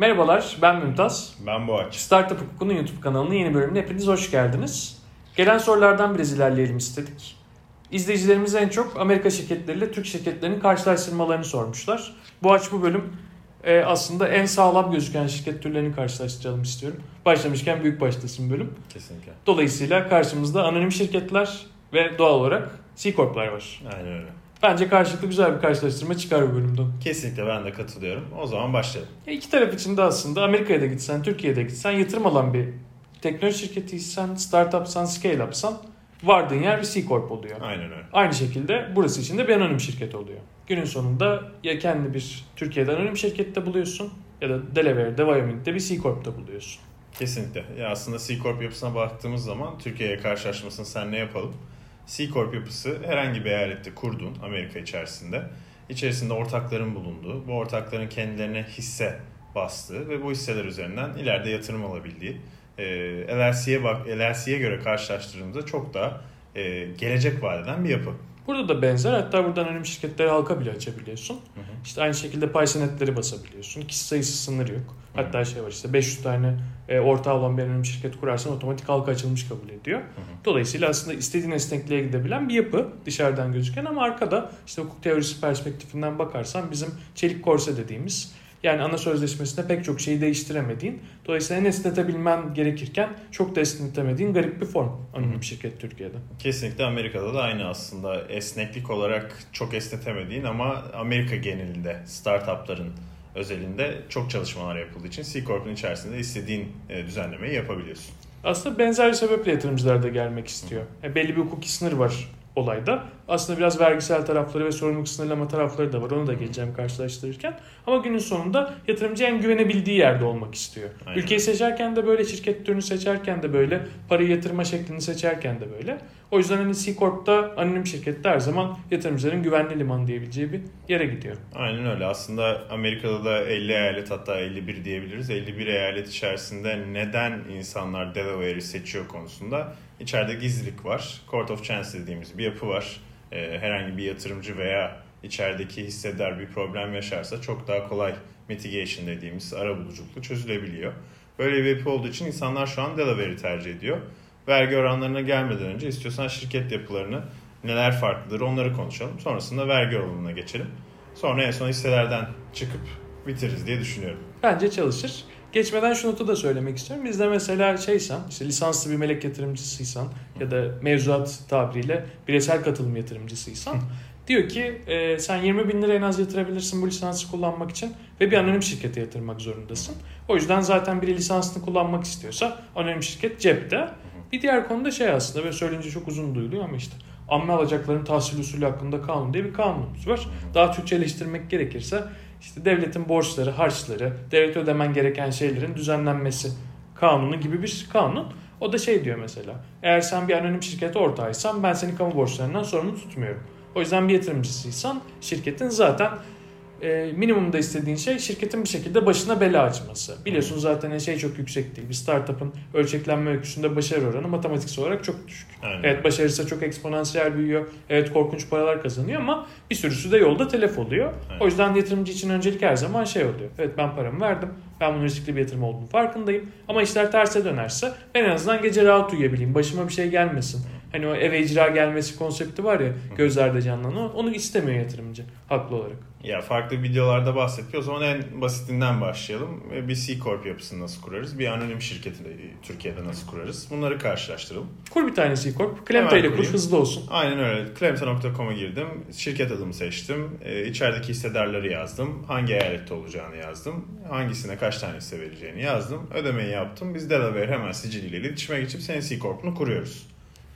Merhabalar, ben Mümtaz. Ben Boğaç. Startup Hukuku'nun YouTube kanalının yeni bölümüne hepiniz hoş geldiniz. Gelen sorulardan biraz ilerleyelim istedik. İzleyicilerimiz en çok Amerika şirketleriyle Türk şirketlerinin karşılaştırmalarını sormuşlar. Boğaç bu bölüm e, aslında en sağlam gözüken şirket türlerini karşılaştıralım istiyorum. Başlamışken büyük başlasın bölüm. Kesinlikle. Dolayısıyla karşımızda anonim şirketler ve doğal olarak C Corp'lar var. Aynen öyle. Bence karşılıklı güzel bir karşılaştırma çıkar bu bölümden. Kesinlikle ben de katılıyorum. O zaman başlayalım. Ya iki taraf için de aslında Amerika'ya da gitsen, Türkiye'de gitsen yatırım alan bir teknoloji şirketiysen, startupsan, scale upsan vardığın yer bir C Corp oluyor. Aynen öyle. Aynı şekilde burası için de bir anonim şirket oluyor. Günün sonunda ya kendi bir Türkiye'de anonim şirkette buluyorsun ya da Delaware'de, Wyoming'de bir C Corp'ta buluyorsun. Kesinlikle. Ya aslında C Corp yapısına baktığımız zaman Türkiye'ye karşılaşmasını sen ne yapalım? C Corp yapısı herhangi bir eyalette kurduğun Amerika içerisinde içerisinde ortakların bulunduğu, bu ortakların kendilerine hisse bastığı ve bu hisseler üzerinden ileride yatırım alabildiği e, LLC'ye bak LLC'ye göre karşılaştırdığımızda çok daha e, gelecek vaat eden bir yapı. Burada da benzer. Hatta buradan anonim şirketleri halka bile açabiliyorsun. Hı hı. İşte aynı şekilde pay senetleri basabiliyorsun. Kişi sayısı sınırı yok. Hatta şey var işte 500 tane e, ortağı olan bir anonim şirket kurarsan otomatik halka açılmış kabul ediyor. Dolayısıyla aslında istediğin esnekliğe gidebilen bir yapı dışarıdan gözüken ama arkada işte hukuk teorisi perspektifinden bakarsan bizim çelik korse dediğimiz yani ana sözleşmesinde pek çok şeyi değiştiremediğin dolayısıyla en esnetebilmen gerekirken çok da esnetemediğin garip bir form anonim şirket Türkiye'de. Kesinlikle Amerika'da da aynı aslında esneklik olarak çok esnetemediğin ama Amerika genelinde startupların özelinde çok çalışmalar yapıldığı için C Corp'un içerisinde istediğin e, düzenlemeyi yapabiliyorsun. Aslında benzer bir sebeple yatırımcılar da gelmek istiyor. E, belli bir hukuki sınır var olayda. Aslında biraz vergisel tarafları ve sorumluluk sınırlama tarafları da var. Onu da geleceğim karşılaştırırken. Ama günün sonunda yatırımcı en güvenebildiği yerde olmak istiyor. Aynen. Ülkeyi seçerken de böyle, şirket türünü seçerken de böyle, parayı yatırma şeklini seçerken de böyle. O yüzden hani C Corp'ta anonim şirkette her zaman yatırımcıların güvenli liman diyebileceği bir yere gidiyor. Aynen öyle. Aslında Amerika'da da 50 eyalet hatta 51 diyebiliriz. 51 eyalet içerisinde neden insanlar Delaware'i seçiyor konusunda içeride gizlilik var. Court of Chance dediğimiz bir yapı var. Ee, herhangi bir yatırımcı veya içerideki hisseder bir problem yaşarsa çok daha kolay mitigation dediğimiz ara buluculukla çözülebiliyor. Böyle bir yapı olduğu için insanlar şu an Delaware'i tercih ediyor. Vergi oranlarına gelmeden önce istiyorsan şirket yapılarını neler farklıdır onları konuşalım. Sonrasında vergi oranına geçelim. Sonra en son hisselerden çıkıp bitiririz diye düşünüyorum. Bence çalışır. Geçmeden şu notu da söylemek istiyorum. Bizde mesela şeysen, işte lisanslı bir melek yatırımcısıysan ya da mevzuat tabiriyle bireysel katılım yatırımcısıysan diyor ki e, sen 20 bin lira en az yatırabilirsin bu lisansı kullanmak için ve bir anonim şirkete yatırmak zorundasın. O yüzden zaten biri lisansını kullanmak istiyorsa anonim şirket cepte. Bir diğer konu da şey aslında ve söyleyince çok uzun duyuluyor ama işte amme alacakların tahsil usulü hakkında kanun diye bir kanunumuz var. Daha Türkçeleştirmek gerekirse işte devletin borçları, harçları, devlet ödemen gereken şeylerin düzenlenmesi kanunu gibi bir kanun. O da şey diyor mesela. Eğer sen bir anonim şirkete ortağıysan ben seni kamu borçlarından sorumlu tutmuyorum. O yüzden bir yatırımcısıysan şirketin zaten e, minimumda istediğin şey şirketin bir şekilde başına bela açması. Biliyorsun zaten şey çok yüksek değil. Bir startup'ın ölçeklenme öyküsünde başarı oranı matematiksel olarak çok düşük. Aynen. Evet başarırsa çok eksponansiyel büyüyor. Evet korkunç paralar kazanıyor ama bir sürüsü de yolda telef oluyor. Evet. O yüzden yatırımcı için öncelik her zaman şey oluyor. Evet ben paramı verdim. Ben bunun riskli bir yatırım olduğunu farkındayım. Ama işler terse dönerse ben en azından gece rahat uyuyabileyim. Başıma bir şey gelmesin. Hani o eve icra gelmesi konsepti var ya gözlerde canlanan. Onu istemiyor yatırımcı haklı olarak. Ya farklı videolarda bahsettik. O zaman en basitinden başlayalım. E, Bir C Corp yapısını nasıl kurarız? Bir anonim şirketi de Türkiye'de nasıl kurarız? Bunları karşılaştıralım. Kur bir tane C Corp. Klemta ile kur hızlı olsun. Aynen öyle. Klemta.com'a girdim. Şirket adımı seçtim. E, içerideki hissedarları yazdım. Hangi eyalette olacağını yazdım. Hangisine kaç tane hisse vereceğini yazdım. Ödemeyi yaptım. Biz Delaware hemen siciliyle iletişime geçip senin C Corp'unu kuruyoruz.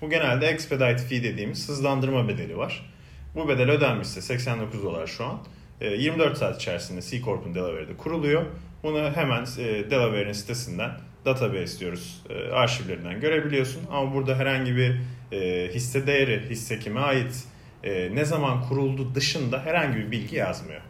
Bu genelde expedite fee dediğimiz hızlandırma bedeli var. Bu bedel ödenmişse 89 dolar şu an. E, 24 saat içerisinde C Corp'un Delaware'de kuruluyor. Bunu hemen e, Delaware'in sitesinden database diyoruz e, arşivlerinden görebiliyorsun. Ama burada herhangi bir e, hisse değeri, hisse kime ait, e, ne zaman kuruldu dışında herhangi bir bilgi yazmıyor.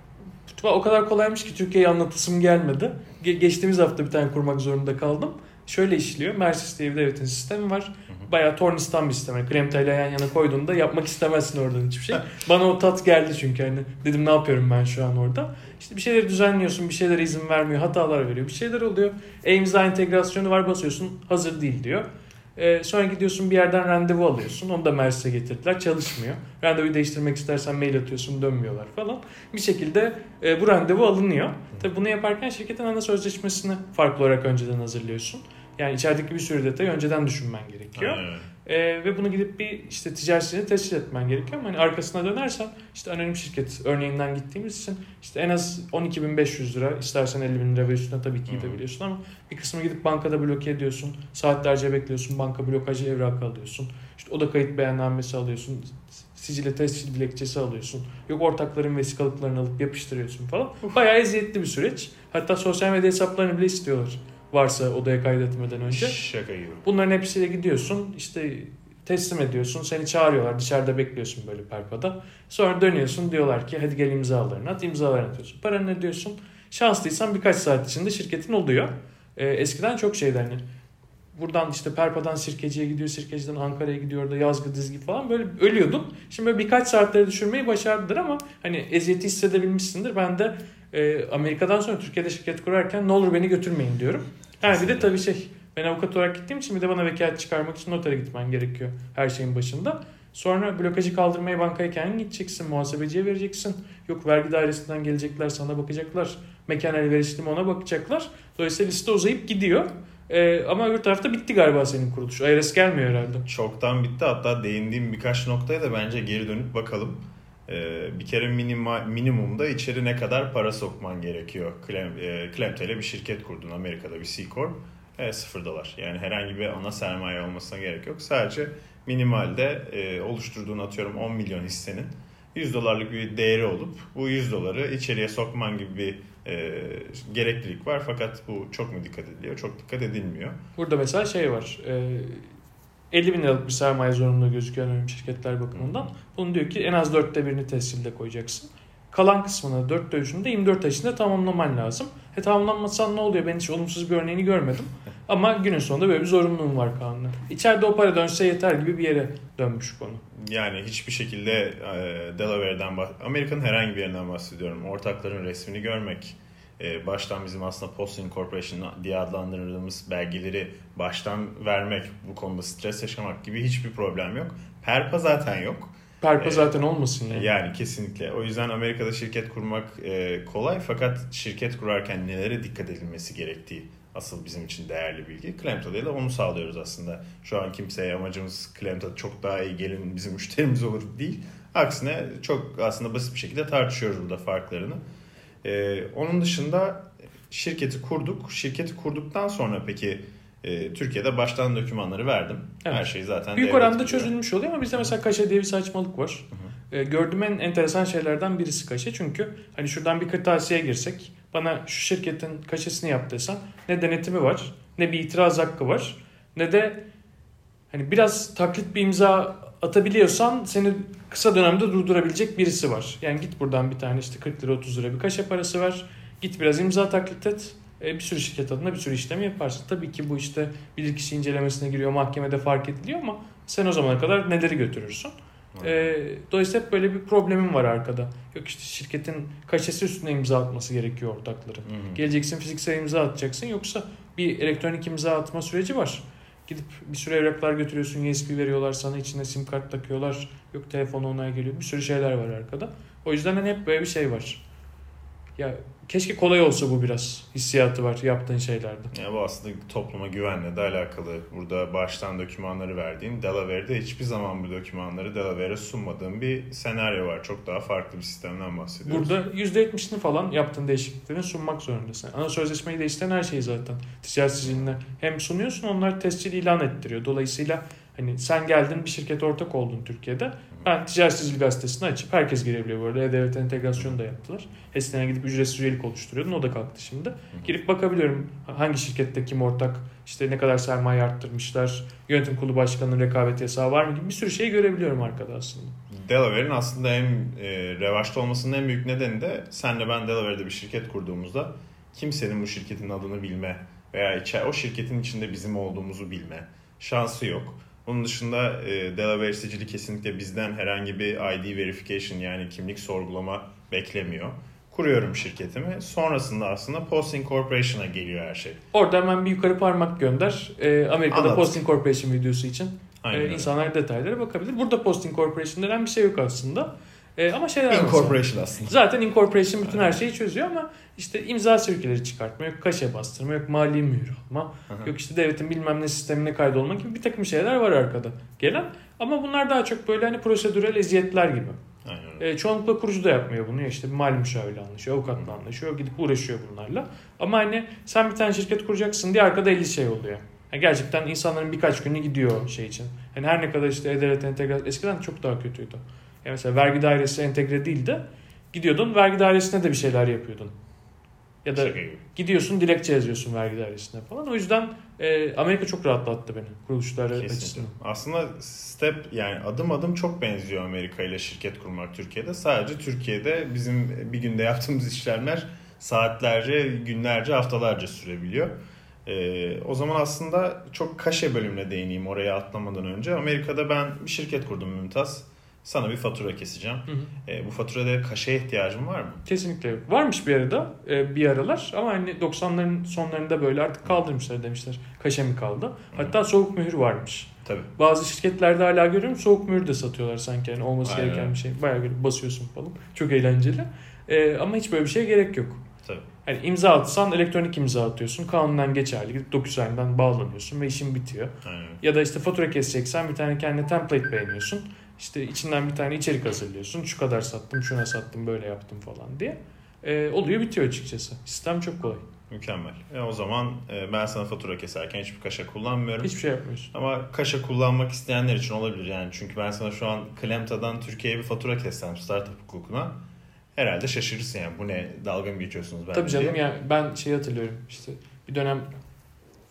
O kadar kolaymış ki Türkiye'yi anlatısım gelmedi. Ge- geçtiğimiz hafta bir tane kurmak zorunda kaldım. Şöyle işliyor. Mersis diye bir devletin sistemi var. Bayağı tornistan bir sistem. Yani Kremta ile yan yana koyduğunda yapmak istemezsin oradan hiçbir şey. Bana o tat geldi çünkü hani dedim ne yapıyorum ben şu an orada. İşte bir şeyleri düzenliyorsun, bir şeylere izin vermiyor, hatalar veriyor, bir şeyler oluyor. E-imza entegrasyonu var basıyorsun, hazır değil diyor. Ee, sonra gidiyorsun bir yerden randevu alıyorsun. Onu da Mersin'e getirdiler. Çalışmıyor. Randevuyu değiştirmek istersen mail atıyorsun dönmüyorlar falan. Bir şekilde e, bu randevu alınıyor. Tabii bunu yaparken şirketin ana sözleşmesini farklı olarak önceden hazırlıyorsun. Yani içerideki bir sürü detayı önceden düşünmen gerekiyor. Ee, ve bunu gidip bir işte ticaretini tescil etmen gerekiyor ama hani arkasına dönersen işte anonim şirket örneğinden gittiğimiz için işte en az 12.500 lira istersen 50.000 lira ve üstüne tabii ki gidebiliyorsun ama bir kısmı gidip bankada bloke ediyorsun. Saatlerce bekliyorsun. Banka blokajı evrakı alıyorsun. İşte oda kayıt beyannamesi alıyorsun. Sicile tescil dilekçesi alıyorsun. Yok ortakların vesikalıklarını alıp yapıştırıyorsun falan. Bayağı eziyetli bir süreç. Hatta sosyal medya hesaplarını bile istiyorlar. Varsa odaya kaydetmeden önce. Şaka gibi. Bunların hepsiyle gidiyorsun işte teslim ediyorsun seni çağırıyorlar dışarıda bekliyorsun böyle perpada. Sonra dönüyorsun diyorlar ki hadi gel imzalarını at imzalarını atıyorsun. Paranı ödüyorsun. Şanslıysan birkaç saat içinde şirketin oluyor. Ee, eskiden çok şeydi hani buradan işte Perpa'dan Sirkeci'ye gidiyor, Sirkeci'den Ankara'ya gidiyor da yazgı dizgi falan böyle ölüyordum. Şimdi böyle birkaç saatlere düşürmeyi başardılar ama hani eziyeti hissedebilmişsindir. Ben de e, Amerika'dan sonra Türkiye'de şirket kurarken ne olur beni götürmeyin diyorum. Ha bir de tabii şey ben avukat olarak gittiğim için bir de bana vekalet çıkarmak için notere gitmen gerekiyor her şeyin başında. Sonra blokajı kaldırmaya bankaya kendin gideceksin, muhasebeciye vereceksin. Yok vergi dairesinden gelecekler sana bakacaklar. Mekan elverişli mi ona bakacaklar. Dolayısıyla liste uzayıp gidiyor. Ee, ama öbür tarafta bitti galiba senin kuruluş. IRS gelmiyor herhalde. Çoktan bitti hatta değindiğim birkaç noktaya da bence geri dönüp bakalım. Ee, bir kere minima, minimumda içeri ne kadar para sokman gerekiyor. Klem, e, Klemte ile bir şirket kurdun Amerika'da bir C Corp. E, sıfır dolar. Yani herhangi bir ana sermaye olmasına gerek yok. Sadece minimalde e, oluşturduğun atıyorum 10 milyon hissenin 100 dolarlık bir değeri olup bu 100 doları içeriye sokman gibi bir e, gereklilik var. Fakat bu çok mu dikkat ediliyor? Çok dikkat edilmiyor. Burada mesela şey var. E, 50 bin liralık bir sermaye zorunluluğu gözüküyor anonim şirketler bakımından. Bunu diyor ki en az dörtte birini tescilde koyacaksın. Kalan kısmını dörtte üçünü de 24 ay içinde tamamlaman lazım. E tamamlanmasan ne oluyor? Ben hiç olumsuz bir örneğini görmedim. Ama günün sonunda böyle bir zorunluluğum var kanunda. İçeride o para dönse yeter gibi bir yere dönmüş konu. Yani hiçbir şekilde e, Delaware'den, Amerika'nın herhangi bir yerinden bahsediyorum. Ortakların resmini görmek, e, baştan bizim aslında Post Incorporation diye adlandırdığımız belgeleri baştan vermek, bu konuda stres yaşamak gibi hiçbir problem yok. Perpa zaten yok. Perpa Ee, zaten olmasın yani. Yani kesinlikle. O yüzden Amerika'da şirket kurmak e, kolay fakat şirket kurarken nelere dikkat edilmesi gerektiği asıl bizim için değerli bilgi. Klemto'da ile onu sağlıyoruz aslında. Şu an kimseye amacımız Klemto'da çok daha iyi gelin bizim müşterimiz olur değil. Aksine çok aslında basit bir şekilde tartışıyoruz burada farklarını. E, onun dışında şirketi kurduk. Şirketi kurduktan sonra peki e, Türkiye'de baştan dokümanları verdim. Evet. Her şey zaten Büyük oranda biliyor. çözülmüş oluyor ama bizde mesela kaşe diye bir saçmalık var. Ee, gördüğüm en enteresan şeylerden birisi kaşe. Çünkü hani şuradan bir kırtasiyeye girsek bana şu şirketin kaşesini yap desen ne denetimi var ne bir itiraz hakkı var ne de hani biraz taklit bir imza atabiliyorsan seni kısa dönemde durdurabilecek birisi var. Yani git buradan bir tane işte 40 lira 30 lira bir kaşe parası ver. Git biraz imza taklit et. E, bir sürü şirket adına bir sürü işlemi yaparsın. Tabii ki bu işte bilirkişi incelemesine giriyor, mahkemede fark ediliyor ama sen o zamana kadar neleri götürürsün? E, dolayısıyla hep böyle bir problemim var arkada. Yok işte şirketin kaşesi üstüne imza atması gerekiyor ortakların. Hı hı. Geleceksin fiziksel imza atacaksın yoksa bir elektronik imza atma süreci var. Gidip bir sürü evraklar götürüyorsun, USB veriyorlar sana, içine sim kart takıyorlar. Yok telefonu onay geliyor. Bir sürü şeyler var arkada. O yüzden hani hep böyle bir şey var. Ya keşke kolay olsa bu biraz. Hissiyatı var yaptığın şeylerde. Ya bu aslında topluma güvenle de alakalı. Burada baştan dokümanları verdiğin Delaware'de hiçbir zaman bu dokümanları Delaware'e sunmadığın bir senaryo var. Çok daha farklı bir sistemden bahsediyoruz. Burada %70'ini falan yaptığın değişikliklerini sunmak zorundasın. Ana sözleşmeyi değiştiren her şeyi zaten ticaret siciline hem sunuyorsun onlar tescil ilan ettiriyor. Dolayısıyla hani sen geldin bir şirket ortak oldun Türkiye'de. Ben ticaret sicil gazetesini açıp herkes girebiliyor bu arada. E-Devlet entegrasyonu da yaptılar. Eskiden gidip ücretsiz üyelik oluşturuyordun. O da kalktı şimdi. Girip bakabiliyorum hangi şirkette kim ortak, işte ne kadar sermaye arttırmışlar, yönetim kurulu başkanının rekabet yasağı var mı gibi bir sürü şey görebiliyorum arkada aslında. Delaware'in aslında en e, revaçta olmasının en büyük nedeni de senle ben Delaware'de bir şirket kurduğumuzda kimsenin bu şirketin adını bilme veya içer, o şirketin içinde bizim olduğumuzu bilme şansı yok. Bunun dışında e, Delaware sicili kesinlikle bizden herhangi bir ID verification yani kimlik sorgulama beklemiyor. Kuruyorum şirketimi. Sonrasında aslında Post Incorporation'a geliyor her şey. Orada hemen bir yukarı parmak gönder. Ee, Amerika'da Anladım. Post Incorporation videosu için Aynen e, insanlar detaylara bakabilir. Burada Post Incorporation denen bir şey yok aslında. E, ama şeyler var. Incorporation aslında. Zaten incorporation bütün her şeyi çözüyor ama işte imza sürükleri çıkartma, yok kaşe bastırma, yok mali mühür alma, yok işte devletin bilmem ne sistemine kaydolma gibi bir takım şeyler var arkada gelen. Ama bunlar daha çok böyle hani prosedürel eziyetler gibi. Aynen. E, çoğunlukla kurucu da yapmıyor bunu. Ya işte bir mali müşavirle anlaşıyor, avukatla anlaşıyor, gidip uğraşıyor bunlarla. Ama hani sen bir tane şirket kuracaksın diye arkada 50 şey oluyor. Yani gerçekten insanların birkaç günü gidiyor şey için. Yani her ne kadar işte e-devlet entegrasyon eskiden çok daha kötüydü. Yani mesela vergi dairesi entegre değildi. Gidiyordun vergi dairesine de bir şeyler yapıyordun. Ya da gidiyorsun dilekçe yazıyorsun vergi dairesine falan. O yüzden e, Amerika çok rahatlattı beni kuruluşlar Kesinlikle. açısından. Aslında step yani adım adım çok benziyor Amerika ile şirket kurmak Türkiye'de. Sadece Türkiye'de bizim bir günde yaptığımız işlemler saatlerce, günlerce, haftalarca sürebiliyor. Ee, o zaman aslında çok kaşe bölümüne değineyim oraya atlamadan önce. Amerika'da ben bir şirket kurdum Mümtaz. Sana bir fatura keseceğim. Hı hı. Ee, bu faturada kaşeye ihtiyacın var mı? Kesinlikle yok. Varmış bir arada e, bir aralar ama hani 90'ların sonlarında böyle artık kaldırmışlar demişler. Kaşe mi kaldı? Hatta soğuk mühür varmış. Tabii. Bazı şirketlerde hala görüyorum soğuk mühür de satıyorlar sanki. Yani olması Aynen. gereken bir şey. Bayağı böyle basıyorsun falan. Çok eğlenceli. E, ama hiç böyle bir şeye gerek yok. Tabii. Yani imza atsan elektronik imza atıyorsun. Kanunen geçerli. Gidip DocuSign'dan bağlanıyorsun ve işin bitiyor. Aynen. Ya da işte fatura keseceksen bir tane kendine template beğeniyorsun. İşte içinden bir tane içerik hazırlıyorsun. Şu kadar sattım, şuna sattım, böyle yaptım falan diye. Ee, oluyor bitiyor açıkçası. Sistem çok kolay. Mükemmel. E, o zaman e, ben sana fatura keserken hiçbir kaşe kullanmıyorum. Hiçbir şey yapmıyorsun. Ama kaşe kullanmak isteyenler için olabilir yani. Çünkü ben sana şu an Klemta'dan Türkiye'ye bir fatura kessem startup hukukuna herhalde şaşırırsın yani. Bu ne? Dalga mı geçiyorsunuz bence? Tabii canım ya ben şey hatırlıyorum işte bir dönem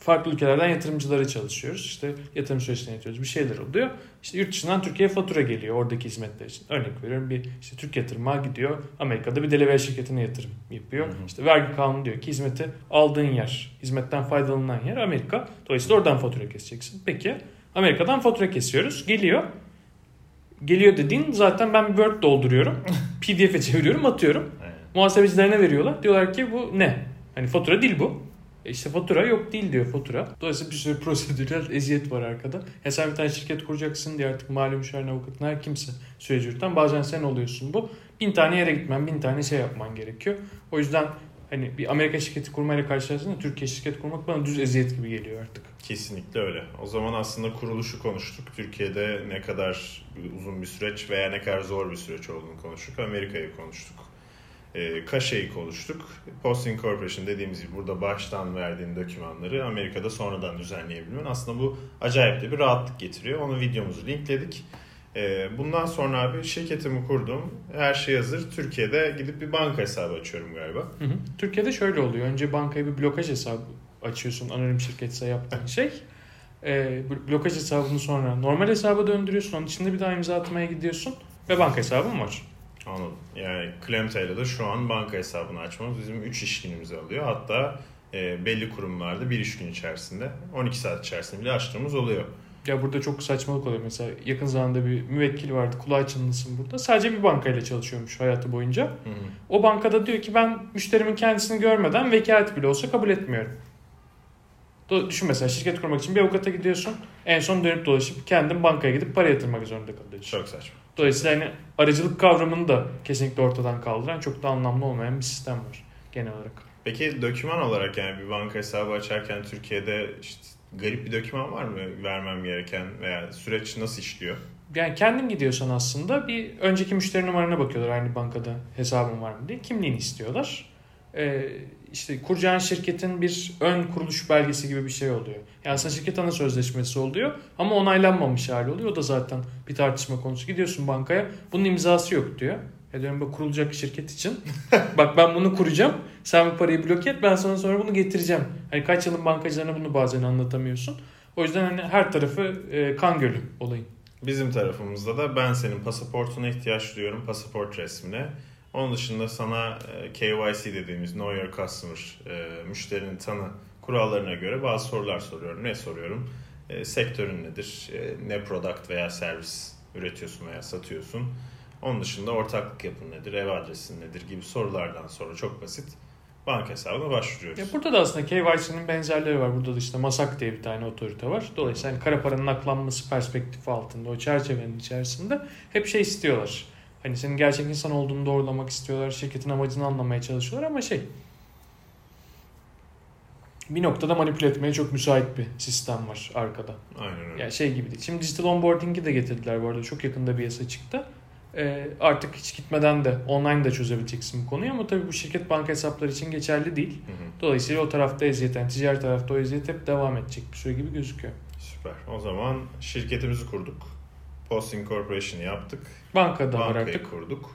farklı ülkelerden yatırımcılara çalışıyoruz. İşte yatırım süreçlerini yönetiyoruz. Bir şeyler oluyor. İşte yurt dışından Türkiye'ye fatura geliyor oradaki hizmetler için. Örnek veriyorum bir işte Türk yatırıma gidiyor. Amerika'da bir Delaware şirketine yatırım yapıyor. Hı hı. İşte vergi kanunu diyor ki hizmeti aldığın yer, hizmetten faydalanan yer Amerika. Dolayısıyla oradan fatura keseceksin. Peki Amerika'dan fatura kesiyoruz. Geliyor. Geliyor dediğin zaten ben bir Word dolduruyorum. PDF'e çeviriyorum atıyorum. Aynen. Muhasebecilerine veriyorlar. Diyorlar ki bu ne? Hani fatura değil bu. E işte fatura yok değil diyor fatura. Dolayısıyla bir sürü prosedürel eziyet var arkada. Ya sen bir tane şirket kuracaksın diye artık mali müşavirin avukatın her kimse süreci yürüten. Bazen sen oluyorsun bu. Bin tane yere gitmen, bin tane şey yapman gerekiyor. O yüzden hani bir Amerika şirketi kurmayla karşılaştığında Türkiye şirket kurmak bana düz eziyet gibi geliyor artık. Kesinlikle öyle. O zaman aslında kuruluşu konuştuk. Türkiye'de ne kadar uzun bir süreç veya ne kadar zor bir süreç olduğunu konuştuk. Amerika'yı konuştuk. E, Kaşe'yi konuştuk. Post Incorporation dediğimiz gibi burada baştan verdiğin dokümanları Amerika'da sonradan düzenleyebilmen aslında bu acayip de bir rahatlık getiriyor. Onu videomuzu linkledik. E, bundan sonra abi şirketimi kurdum. Her şey hazır. Türkiye'de gidip bir banka hesabı açıyorum galiba. Hı hı. Türkiye'de şöyle oluyor. Önce bankaya bir blokaj hesabı açıyorsun. Anonim şirketse yaptığın şey. Bu blokaj hesabını sonra normal hesaba döndürüyorsun. Onun içinde bir daha imza atmaya gidiyorsun. Ve banka hesabın var. Anladım. Yani Klemta'yla da şu an banka hesabını açmamız bizim 3 iş günümüzü alıyor. Hatta e, belli kurumlarda bir iş gün içerisinde 12 saat içerisinde bile açtığımız oluyor. Ya burada çok saçmalık oluyor. Mesela yakın zamanda bir müvekkil vardı. Kulağı çınlasın burada. Sadece bir bankayla çalışıyormuş hayatı boyunca. Hı hı. O bankada diyor ki ben müşterimin kendisini görmeden vekalet bile olsa kabul etmiyorum. Düşün mesela şirket kurmak için bir avukata gidiyorsun. En son dönüp dolaşıp kendin bankaya gidip para yatırmak zorunda kalıyorsun. Çok saçma. Dolayısıyla hani aracılık kavramını da kesinlikle ortadan kaldıran çok da anlamlı olmayan bir sistem var genel olarak. Peki doküman olarak yani bir banka hesabı açarken Türkiye'de işte garip bir doküman var mı vermem gereken veya süreç nasıl işliyor? Yani kendin gidiyorsan aslında bir önceki müşteri numarana bakıyorlar aynı bankada hesabın var mı diye. Kimliğini istiyorlar. Ee, işte kuracağın şirketin bir ön kuruluş belgesi gibi bir şey oluyor. Yani aslında şirket ana sözleşmesi oluyor ama onaylanmamış hali oluyor. O da zaten bir tartışma konusu. Gidiyorsun bankaya bunun imzası yok diyor. Ya diyorum bak kurulacak şirket için. bak ben bunu kuracağım. Sen bu parayı bloke et ben sana sonra bunu getireceğim. Hani kaç yılın bankacılarına bunu bazen anlatamıyorsun. O yüzden hani her tarafı e, kan gölü olayın. Bizim tarafımızda da ben senin pasaportuna ihtiyaç duyuyorum, pasaport resmine. Onun dışında sana e, KYC dediğimiz Know Your Customer, e, müşterinin tanı kurallarına göre bazı sorular soruyorum. Ne soruyorum? E, sektörün nedir? Ne product veya servis üretiyorsun veya satıyorsun? Onun dışında ortaklık yapın nedir? Ev adresin nedir? gibi sorulardan sonra çok basit banka hesabına başvuruyoruz. Ya burada da aslında KYC'nin benzerleri var. Burada da işte MASAK diye bir tane otorite var. Dolayısıyla hani kara paranın aklanması perspektifi altında o çerçevenin içerisinde hep şey istiyorlar. Hani senin gerçek insan olduğunu doğrulamak istiyorlar. Şirketin amacını anlamaya çalışıyorlar ama şey bir noktada manipüle etmeye çok müsait bir sistem var arkada. Aynen öyle. Yani şey gibi değil. Şimdi digital onboarding'i de getirdiler bu arada. Çok yakında bir yasa çıktı. Ee, artık hiç gitmeden de online de çözebileceksin bu konuyu ama tabii bu şirket banka hesapları için geçerli değil. Hı hı. Dolayısıyla o tarafta eziyet, yani ticari tarafta o eziyet hep devam edecek bir süre gibi gözüküyor. Süper. O zaman şirketimizi kurduk. Post Incorporation'ı yaptık. Bankada Bankayı artık. kurduk.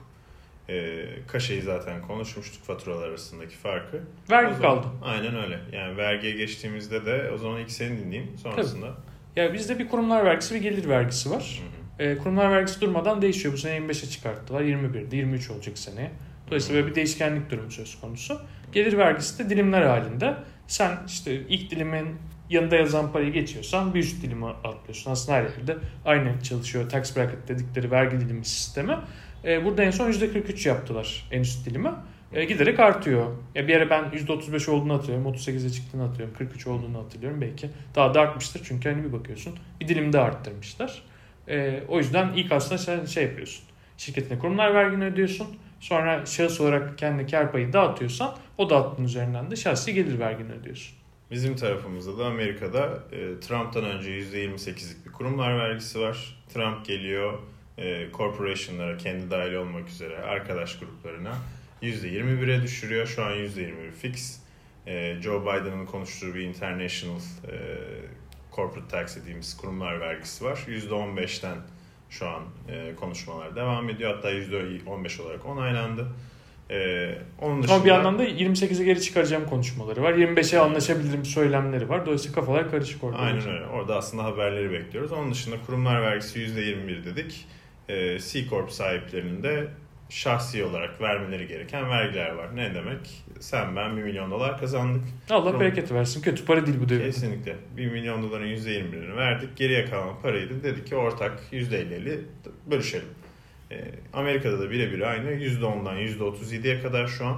Ee, kaşeyi zaten konuşmuştuk faturalar arasındaki farkı. Vergi zaman- kaldı. Aynen öyle. Yani vergiye geçtiğimizde de o zaman ilk seni dinleyeyim. Sonrasında. Ya bizde bir kurumlar vergisi bir gelir vergisi var. Hı hı. Ee, kurumlar vergisi durmadan değişiyor. Bu sene 25'e çıkarttılar. 21'de 23 olacak seneye. Dolayısıyla böyle bir değişkenlik durumu söz konusu. Gelir vergisi de dilimler halinde. Sen işte ilk dilimin yanında yazan parayı geçiyorsan bir üst dilimi atlıyorsun. Aslında her yerde aynı çalışıyor. Tax bracket dedikleri vergi dilimi sistemi. Ee, burada en son %43 yaptılar en üst dilimi. Ee, giderek artıyor. Ya bir ara ben %35 olduğunu hatırlıyorum. 38'e çıktığını hatırlıyorum. 43 olduğunu hatırlıyorum belki. Daha da artmıştır çünkü hani bir bakıyorsun. Bir dilim de arttırmışlar. Ee, o yüzden ilk aslında sen şey yapıyorsun. Şirketine kurumlar vergini ödüyorsun. Sonra şahıs olarak kendi kar payı dağıtıyorsan o dağıttığın üzerinden de şahsi gelir vergini ödüyorsun. Bizim tarafımızda da Amerika'da e, Trump'tan önce %28'lik bir kurumlar vergisi var. Trump geliyor e, corporation'lara kendi dahil olmak üzere arkadaş gruplarına %21'e düşürüyor. Şu an %21 fix. E, Joe Biden'ın konuştuğu bir international e, corporate tax dediğimiz kurumlar vergisi var. %15'ten şu an e, konuşmalar devam ediyor. Hatta %15 olarak onaylandı. E, onun dışında... Ama bir yandan da 28'e geri çıkaracağım konuşmaları var. 25'e anlaşabilirim söylemleri var. Dolayısıyla kafalar karışık orada. Aynen öyle. Orada aslında haberleri bekliyoruz. Onun dışında kurumlar vergisi %21 dedik. Ee, C Corp sahiplerinin de şahsi olarak vermeleri gereken vergiler var. Ne demek? Sen ben 1 milyon dolar kazandık. Allah Kurum- bereket versin. Kötü para değil bu devirde. Kesinlikle. 1 milyon doların %21'ini verdik. Geriye kalan parayı da dedik ki ortak %50'li bölüşelim. Ee, Amerika'da da birebir aynı. %10'dan %37'ye kadar şu an.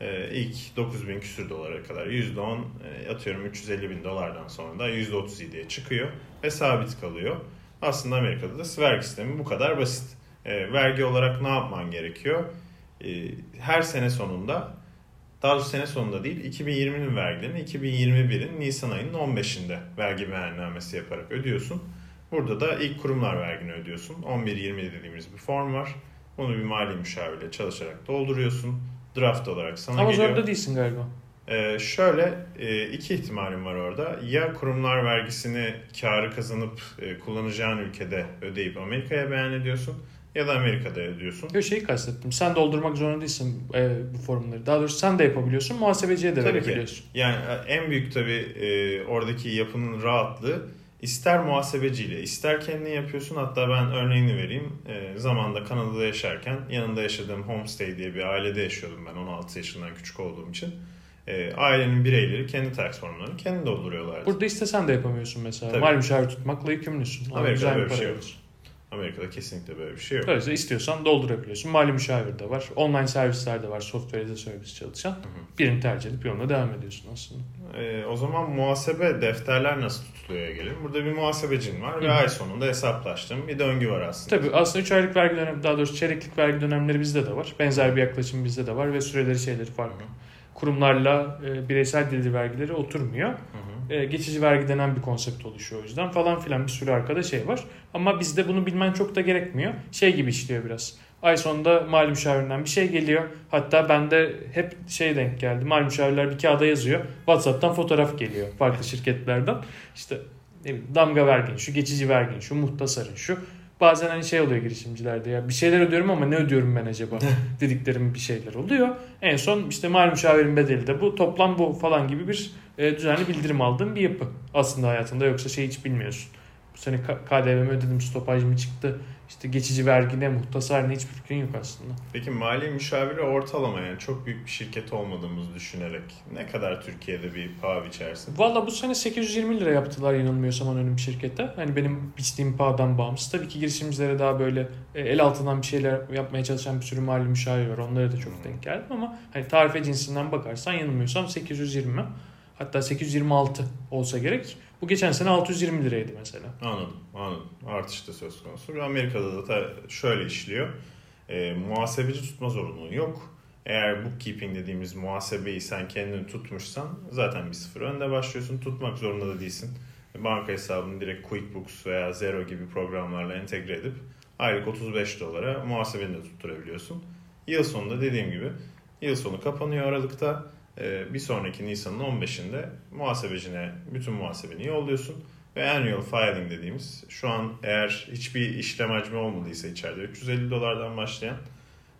Ee, ilk 9000 küsür dolara kadar %10 e, atıyorum 350 bin dolardan sonra da %37'ye çıkıyor ve sabit kalıyor. Aslında Amerika'da da vergi sistemi bu kadar basit. Ee, vergi olarak ne yapman gerekiyor? Her sene sonunda daha doğrusu sene sonunda değil 2020'nin vergilerini 2021'in Nisan ayının 15'inde vergi beyannamesi yaparak ödüyorsun. Burada da ilk kurumlar vergini ödüyorsun. 11-20 dediğimiz bir form var. Bunu bir mali müşavirle çalışarak dolduruyorsun. Draft olarak sana Ama geliyor. zorunda değilsin galiba. Ee, şöyle e, iki ihtimalim var orada. Ya kurumlar vergisini karı kazanıp e, kullanacağın ülkede ödeyip Amerika'ya beyan ediyorsun ya da Amerika'da ödüyorsun. Yok şeyi kastettim. Sen doldurmak zorunda değilsin e, bu formları. Daha doğrusu sen de yapabiliyorsun. Muhasebeciye de Tabii ki. verebiliyorsun. Yani e, en büyük tabii e, oradaki yapının rahatlığı ister muhasebeciyle ister kendin yapıyorsun. Hatta ben örneğini vereyim. E, zamanda Kanada'da yaşarken yanında yaşadığım homestay diye bir ailede yaşıyordum ben 16 yaşından küçük olduğum için. E, ailenin bireyleri kendi tax formlarını kendi dolduruyorlardı. Burada istesen de yapamıyorsun mesela. Tabii. Mali müşavir tutmakla yükümlüsün. Amerika'da böyle bir şey yok. Amerika'da kesinlikle böyle bir şey yok. Dolayısıyla istiyorsan doldurabiliyorsun. Mali müşavir de var. Online servisler de var. Software as a service çalışan. Birini tercih edip yoluna devam ediyorsun aslında. E, o zaman muhasebe defterler nasıl tutuluyor gelelim. Burada bir muhasebecin var ve Hı. ay sonunda hesaplaştığım bir döngü var aslında. Tabii aslında 3 aylık vergi dönemi, daha doğrusu çeyreklik vergi dönemleri bizde de var. Benzer bir yaklaşım bizde de var ve süreleri şeyleri farklı. Kurumlarla e, bireysel gelir vergileri oturmuyor. Hı hı. E, geçici vergi denen bir konsept oluşuyor o yüzden falan filan bir sürü arkada şey var. Ama bizde bunu bilmen çok da gerekmiyor. Şey gibi işliyor biraz. Ay sonunda mali müşavirinden bir şey geliyor. Hatta bende hep şey denk geldi. Mali müşavirler bir kağıda yazıyor. WhatsApp'tan fotoğraf geliyor farklı şirketlerden. İşte ne bileyim, damga vergin şu, geçici vergin şu, muhtasarın şu. Bazen hani şey oluyor girişimcilerde ya bir şeyler ödüyorum ama ne ödüyorum ben acaba dediklerim bir şeyler oluyor. En son işte mali müşavirin bedeli de bu toplam bu falan gibi bir e, düzenli bildirim aldığım bir yapı aslında hayatında yoksa şey hiç bilmiyorsun. Bu sene KDV mi ödedim, stopaj mı çıktı, işte geçici vergi ne, muhtasar ne hiçbir fikrin yok aslında. Peki mali müşaviri ortalama yani çok büyük bir şirket olmadığımızı düşünerek ne kadar Türkiye'de bir paha biçersin? Valla bu sene 820 lira yaptılar yanılmıyorsam anonim şirkette. Hani benim biçtiğim pahadan bağımsız. Tabii ki girişimcilere daha böyle e, el altından bir şeyler yapmaya çalışan bir sürü mali müşavir var. Onlara da çok denk geldim ama hani tarife cinsinden bakarsan yanılmıyorsam 820. Hatta 826 olsa gerek. Bu geçen sene 620 liraydı mesela. Anladım, anladım. Artış da söz konusu. Amerika'da da şöyle işliyor. E, muhasebeci tutma zorunluluğu yok. Eğer bookkeeping dediğimiz muhasebeyi sen kendin tutmuşsan zaten bir sıfır önde başlıyorsun. Tutmak zorunda da değilsin. Banka hesabını direkt QuickBooks veya Zero gibi programlarla entegre edip aylık 35 dolara muhasebeni de tutturabiliyorsun. Yıl sonunda dediğim gibi yıl sonu kapanıyor Aralık'ta bir sonraki Nisan'ın 15'inde muhasebecine bütün muhasebeni yolluyorsun. Ve annual filing dediğimiz şu an eğer hiçbir işlem hacmi olmadıysa içeride 350 dolardan başlayan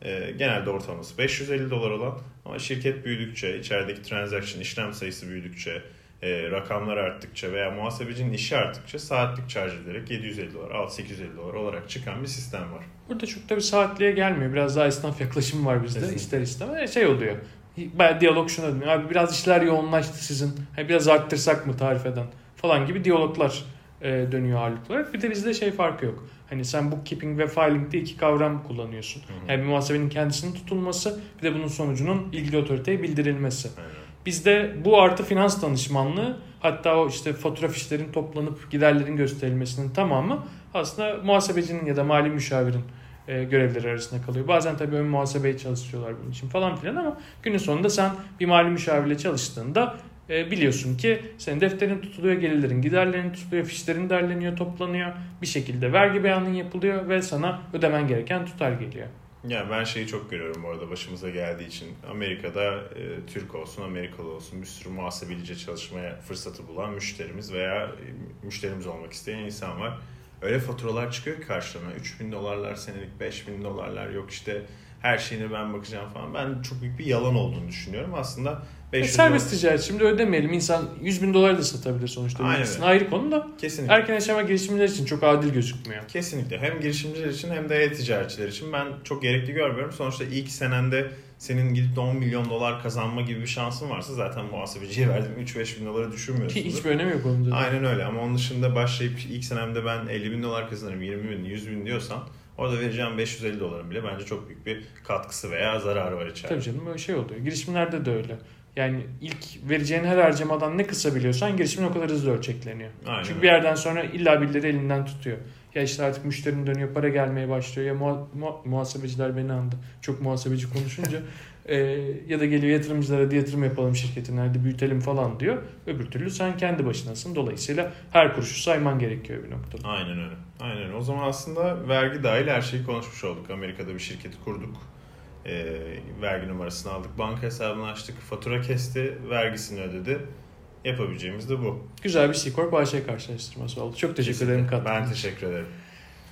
e, genelde ortalaması 550 dolar olan ama şirket büyüdükçe, içerideki transaction işlem sayısı büyüdükçe, e, rakamlar arttıkça veya muhasebecinin işi arttıkça saatlik charge edilerek 750 dolar, 6-850 dolar olarak çıkan bir sistem var. Burada çok da bir saatliğe gelmiyor. Biraz daha esnaf yaklaşımı var bizde Kesinlikle. ister istemez. Şey oluyor Bayağı diyalog şuna dönüyor. Abi biraz işler yoğunlaştı sizin. Hani biraz arttırsak mı tarifeden falan gibi diyaloglar e, dönüyor ağırlık olarak. Bir de bizde şey farkı yok. Hani sen bookkeeping ve filing'de iki kavram kullanıyorsun. Hı hı. Yani bir muhasebenin kendisinin tutulması bir de bunun sonucunun ilgili otoriteye bildirilmesi. Hı hı. Bizde bu artı finans danışmanlığı hatta o işte fatura fişlerin toplanıp giderlerin gösterilmesinin tamamı aslında muhasebecinin ya da mali müşavirin e, görevleri arasında kalıyor. Bazen tabii ön muhasebeyi çalıştırıyorlar bunun için falan filan ama günün sonunda sen bir mali müşavirle çalıştığında e, biliyorsun ki senin defterin tutuluyor, gelirlerin, giderlerin tutuluyor, fişlerin derleniyor, toplanıyor. Bir şekilde vergi beyanın yapılıyor ve sana ödemen gereken tutar geliyor. Ya ben şeyi çok görüyorum bu arada başımıza geldiği için. Amerika'da e, Türk olsun, Amerikalı olsun bir sürü muhasebelice çalışmaya fırsatı bulan müşterimiz veya e, müşterimiz olmak isteyen insan var öyle faturalar çıkıyor ki karşılığına. 3000 dolarlar senelik, 5000 dolarlar yok işte her şeyine ben bakacağım falan. Ben çok büyük bir yalan olduğunu düşünüyorum. Aslında 500 e, serbest dolar... ticaret şimdi ödemeyelim. İnsan 100 bin dolar da satabilir sonuçta. Aynen. Ayrı konu da Kesinlikle. erken aşama girişimciler için çok adil gözükmüyor. Kesinlikle. Hem girişimciler için hem de e-ticaretçiler için ben çok gerekli görmüyorum. Sonuçta ilk senende senin gidip de 10 milyon dolar kazanma gibi bir şansın varsa zaten muhasebeciye verdiğim 3-5 bin dolara düşünmüyorsun. Hiçbir önemi yok onun. Aynen öyle ama onun dışında başlayıp ilk senemde ben 50 bin dolar kazanırım, 20 bin, 100 bin diyorsan orada vereceğim 550 doların bile bence çok büyük bir katkısı veya zararı var içeride. Tabii canım öyle şey oluyor. Girişimlerde de öyle. Yani ilk vereceğin her harcamadan ne kısa biliyorsan girişimin o kadar hızlı ölçekleniyor. Aynen Çünkü bir yerden sonra illa birileri elinden tutuyor. Ya işte artık müşterinin dönüyor, para gelmeye başlıyor. Ya muha- muha- muhasebeciler beni andı. Çok muhasebeci konuşunca. e, ya da geliyor yatırımcılara hadi yatırım yapalım şirketine hadi büyütelim falan diyor. Öbür türlü sen kendi başınasın. Dolayısıyla her kuruşu sayman gerekiyor bir noktada. Aynen öyle. Aynen öyle. O zaman aslında vergi dahil her şeyi konuşmuş olduk. Amerika'da bir şirketi kurduk. E, vergi numarasını aldık. Banka hesabını açtık. Fatura kesti. Vergisini ödedi yapabileceğimiz de bu. Güzel bir C-Corp AŞ karşılaştırması oldu. Çok teşekkür Kesinlikle. ederim katkınız Ben teşekkür ederim.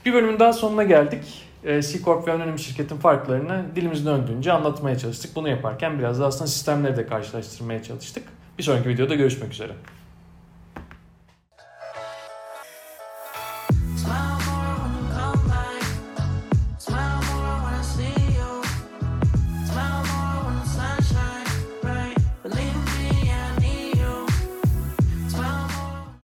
Bir bölümün daha sonuna geldik. Ee, C-Corp ve anonim şirketin farklarını dilimiz döndüğünce anlatmaya çalıştık. Bunu yaparken biraz da aslında sistemleri de karşılaştırmaya çalıştık. Bir sonraki videoda görüşmek üzere.